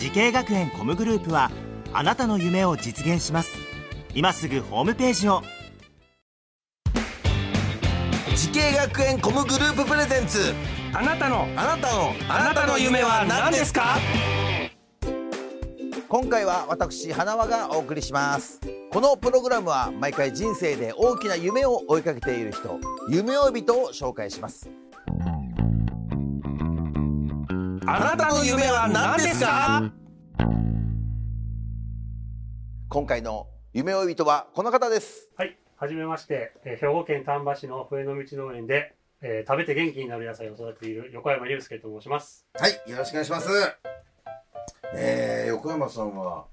滋慶学園 COMグループはあなたの夢を実現します。今すぐホームページを。滋慶学園 COMグループプレゼンツ。あなたのあなたのあなたの夢は何ですか？今回は私花輪がお送りします。このプログラムは毎回人生で大きな夢を追いかけている人夢追い人を紹介しますあなたの夢は何ですか？今回の夢追い人はこの方ですはい、はじめまして、えー兵庫県丹波市の笛の道農園で、えー食べて元気になる野菜を育てている横山祐介と申します。はい、よろしくお願いします。えー、横山さんは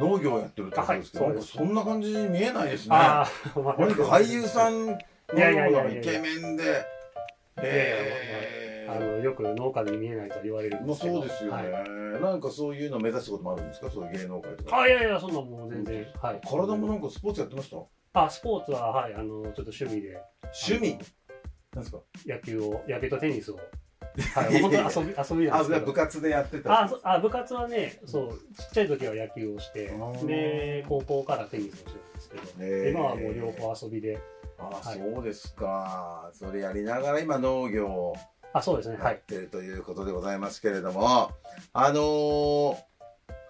農業をやってるってことですけど、あはいそんかそんな感じに見えないですね。あ あ、まあ何か俳優さんのイケメンで、えあのよく農家に見えないと言われるんですけど。そうですよね、はい、なんかそういうの目指したこともあるんですか？そういう芸能界とか。あいやいや、そんなもう全然。はい。体もなんかスポーツやってました？あ、スポーツは、はい、あの、ちょっと趣味で。趣味？なんですか？野球を、野球とテニスを。はい、本当に遊び、遊びなんあ、ですけど。部活でやってたあ部活はね、そう、ちっちゃい時は野球をしてで、高校からテニスをしてたんですけど、へー。今はもう両方遊びで、あ、はい。そうですか。それやりながら今農業をあ、そうですね、はい。やってるということでございますけれども、あのー、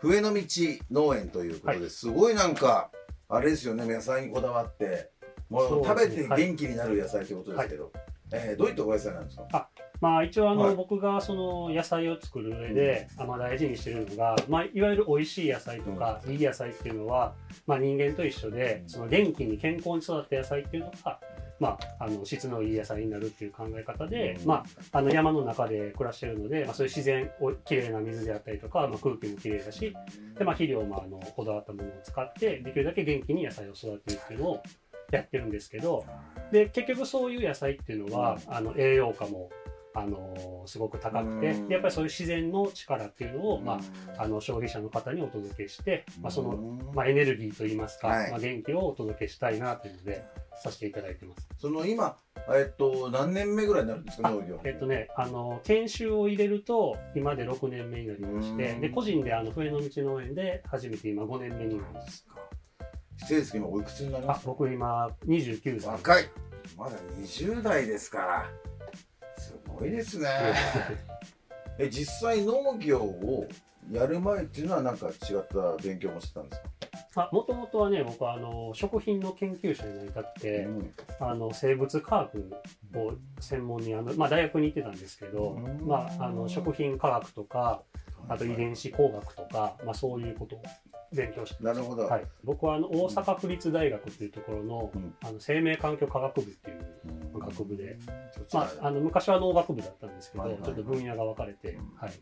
笛の道農園ということで、はい。すごいなんか、あれですよね、野菜にこだわって、もう食べて元気になる野菜ということですけど、えーどういったお野菜なんですか？まあ一応あの、はい。僕がその野菜を作る上で、あまあ大事にしてるのが、まあ、いわゆる美味しい野菜とか、いい野菜っていうのは、まあ、人間と一緒で、その元気に健康に育った野菜っていうのが、まあ、あの質のいい野菜になるっていう考え方で、うん。まあ、あの山の中で暮らしてるので、まあ、そういう自然おきれいな水であったりとか、まあ、空気もきれいだしで、まあ、肥料もあのこだわったものを使ってできるだけ元気に野菜を育てるっていうのをやってるんですけどで結局そういう野菜っていうのは、あの栄養価もあのすごく高くてやっぱりそういう自然の力っていうのを、まあ、あの消費者の方にお届けして、まあ、その、まあ、エネルギーといいますか、はい。まあ、元気をお届けしたいなというのでさせていただいてます。その今、えっと、何年目ぐらいになるんですか、あ農業？えっとね、あの研修を入れると今で6年目になりましてうんで個人であの笛の道農園で初めて今5年目になります失礼ですけど、今おいくつになりまあすか僕今29歳若い。まだ20代ですから。すごいですね。え、実際農業をやる前っていうのはなんか違った勉強もしてたんですか？もともとはね僕はあの食品の研究者になりたくて、うん。あの生物科学を専門にあの、まあ、大学に行ってたんですけど、うん。まあ、あの食品科学とかあと遺伝子工学とか、まあ、そういうことを勉強してなるほど。はい、僕はあの大阪府立大学っていうところの,、うん。あの生命環境科学部っていう、うん。学部で、まあ、あの昔は農学部だったんですけど、はいはいはい。ちょっと分野が分かれて、うん。はい、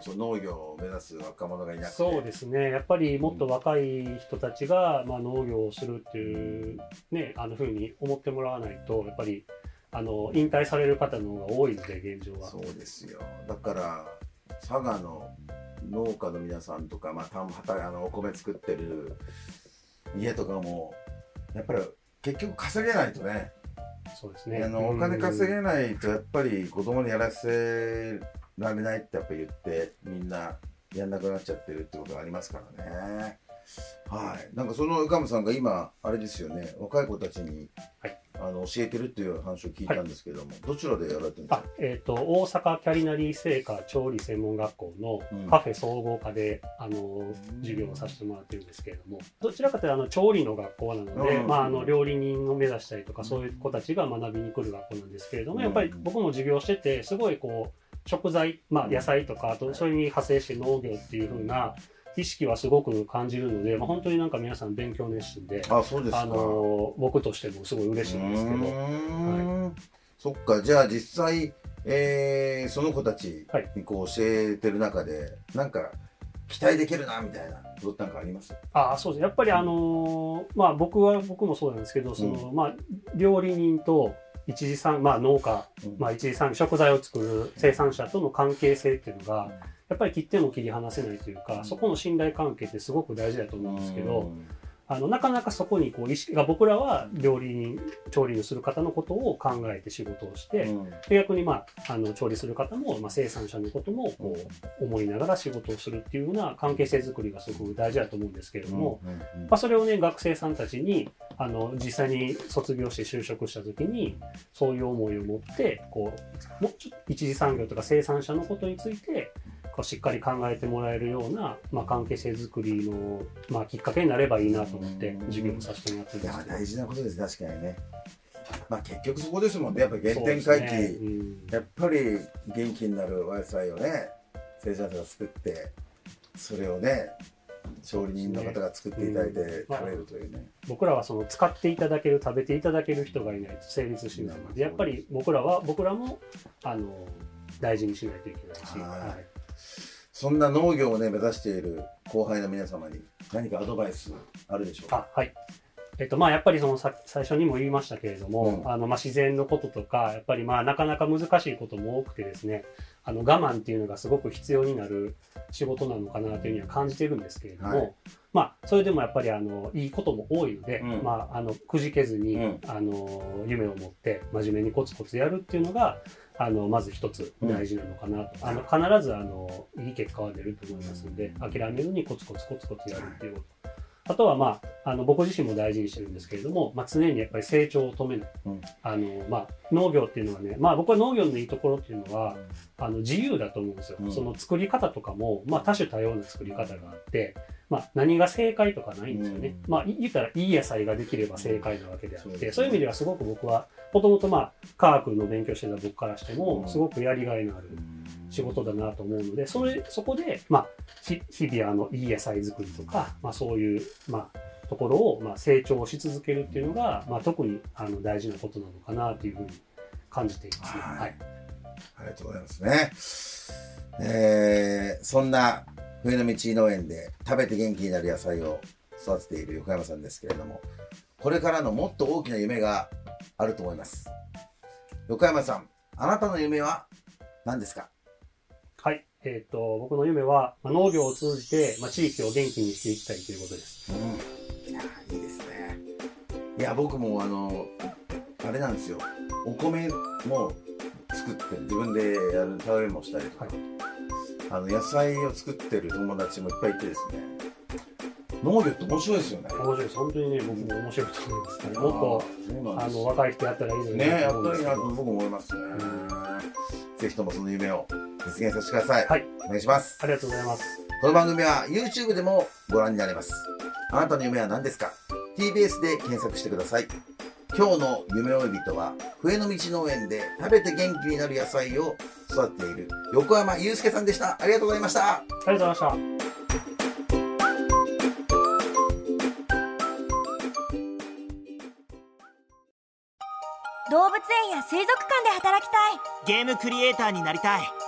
そう農業を目指す若者がいなくて。そうですね。やっぱりもっと若い人たちが、まあ、農業をするっていう、ね、あのふうに思ってもらわないとやっぱりあの引退される方の方が多いので現状は。そうですよ。だから佐賀の農家の皆さんとか、まあ、田ん畑あのお米作ってる家とかもやっぱり結局稼げないとね。そうですね。あのお金稼げないとやっぱり子供にやらせられないってやっぱ言ってみんなやんなくなっちゃってるってことがありますからね。はい、なんかその岡本さんが今あれですよね。若い子たちに、はい。あの教えてるっていう話を聞いたんですけども、どちらでやられてるんですか、あえー、と大阪キャリナリー製菓調理専門学校うん。のカフェ総合科で、あの授業をさせてもらってるんですけれどもどちらかというとあの調理の学校なので、うん。まあ、あの料理人を目指したりとかそういう子たちが学びに来る学校なんですけれどもやっぱり僕も授業しててすごいこう食材、まあ、野菜とかあとそれに派生して農業っていう風な意識はすごく感じるので、まあ、本当になんか皆さん勉強熱心で、あそうですか。あの僕としてもすごい嬉しいんですけど。うーん。そっか。じゃあ実際、えーその子たちにこう教えてる中で、なんか期待できるなみたいなことなんかあります？あそうです。ねやっぱりあのーまあ僕は僕もそうなんですけどその、まあ料理人と一次産まあ農家、うん。まあ一次産食材を作る生産者との関係性っていうのが、やっぱり切っても切り離せないというか、うん。そこの信頼関係ってすごく大事だと思うんですけど、うんあのなかなかそこにこう意識が僕らは料理人調理をする方のことを考えて仕事をして、うん。で逆に、まあ、あの調理する方も、まあ、生産者のこともこう思いながら仕事をするっていうような関係性づくりがすごく大事だと思うんですけれども、うんうんまあ、それをね学生さんたちにあの実際に卒業して就職した時にそういう思いを持ってこうもうちょっと一次産業とか生産者のことについてしっかり考えてもらえるような、まあ、関係性づくりの、まあ、きっかけになればいいなと思ってうん。授業をさせてもらってるんいやです。大事なことです確かにね。まあ結局そこですもんね。やっぱり原点回帰、ね。うん。やっぱり元気になるお野菜をね生産者が作ってそれをね調理人の方が作っていただいてうん。食べるというね、僕らはその使っていただける食べていただける人がいないと成立しないのでやっぱり僕らは僕らもあの大事にしないといけないし、はいはいそんな農業をね目指している後輩の皆様に何かアドバイスあるでしょうか？あはい。えっとまあ、やっぱりそのさ最初にも言いましたけれども、うん。あのまあ、自然のこととかやっぱりまあなかなか難しいことも多くてですねあの我慢っていうのがすごく必要になる仕事なのかなというには感じてるんですけれども、はい。まあ、それでもやっぱりあのいいことも多いので、うん。まあ、あのくじけずに、うん。あの夢を持って真面目にコツコツやるっていうのがあのまず一つ大事なのかなと、あの必ずあのいい結果は出ると思いますので諦めずにコツコツコツコツやるっていうこと。あとは、まあ、あの僕自身も大事にしてるんですけれども、まあ、常にやっぱり成長を止めない、うん。あのまあ、農業っていうのはね、まあ、僕は農業のいいところっていうのはあの自由だと思うんですよ、うん。その作り方とかも、まあ、多種多様な作り方があって、まあ、何が正解とかないんですよね、うん。まあ、い言ったらいい野菜ができれば正解なわけであって、そうですね。そういう意味ではすごく僕はもともとまあ科学の勉強してた僕からしてもうん。すごくやりがいのある仕事だなと思うのでそれそこで、まあ、ひ日々あのいい野菜作りとか、まあ、そういう、まあ、ところを、まあ、成長し続けるっていうのが、まあ、特にあの大事なことなのかなというふうに感じていますね。はいはいありがとうございますね。えー、そんな冬の道農園で食べて元気になる野菜を育てている横山さんですけれども、これからのもっと大きな夢があると思います。横山さん、あなたの夢は何ですか？はいえー、と僕の夢は、まあ、農業を通じて、まあ、地域を元気にしていきたいということです。うん。いや、いいですね。いや、僕もあの、あれなんですよ。お米も作って自分でやる食べもしたりとか、はいあの野菜を作ってる友達もいっぱいいてですね。農業って面白いですよね。面白いです本当にね僕も面白いと思いますね。もっとあの若い人やったらいいのにねやと思うんですけどったらいいなと僕も思いますね。ぜひともその夢を実現させてください。はいお願いします。ありがとうございます。この番組は YouTube でもご覧になれます。あなたの夢は何ですか ?TBS で検索してください。今日の夢追い人は、笛の道農園で食べて元気になる野菜を育てている横山祐介さんでした。ありがとうございました。ありがとうございました。動物園や水族館で働きたいゲームクリエイターになりたい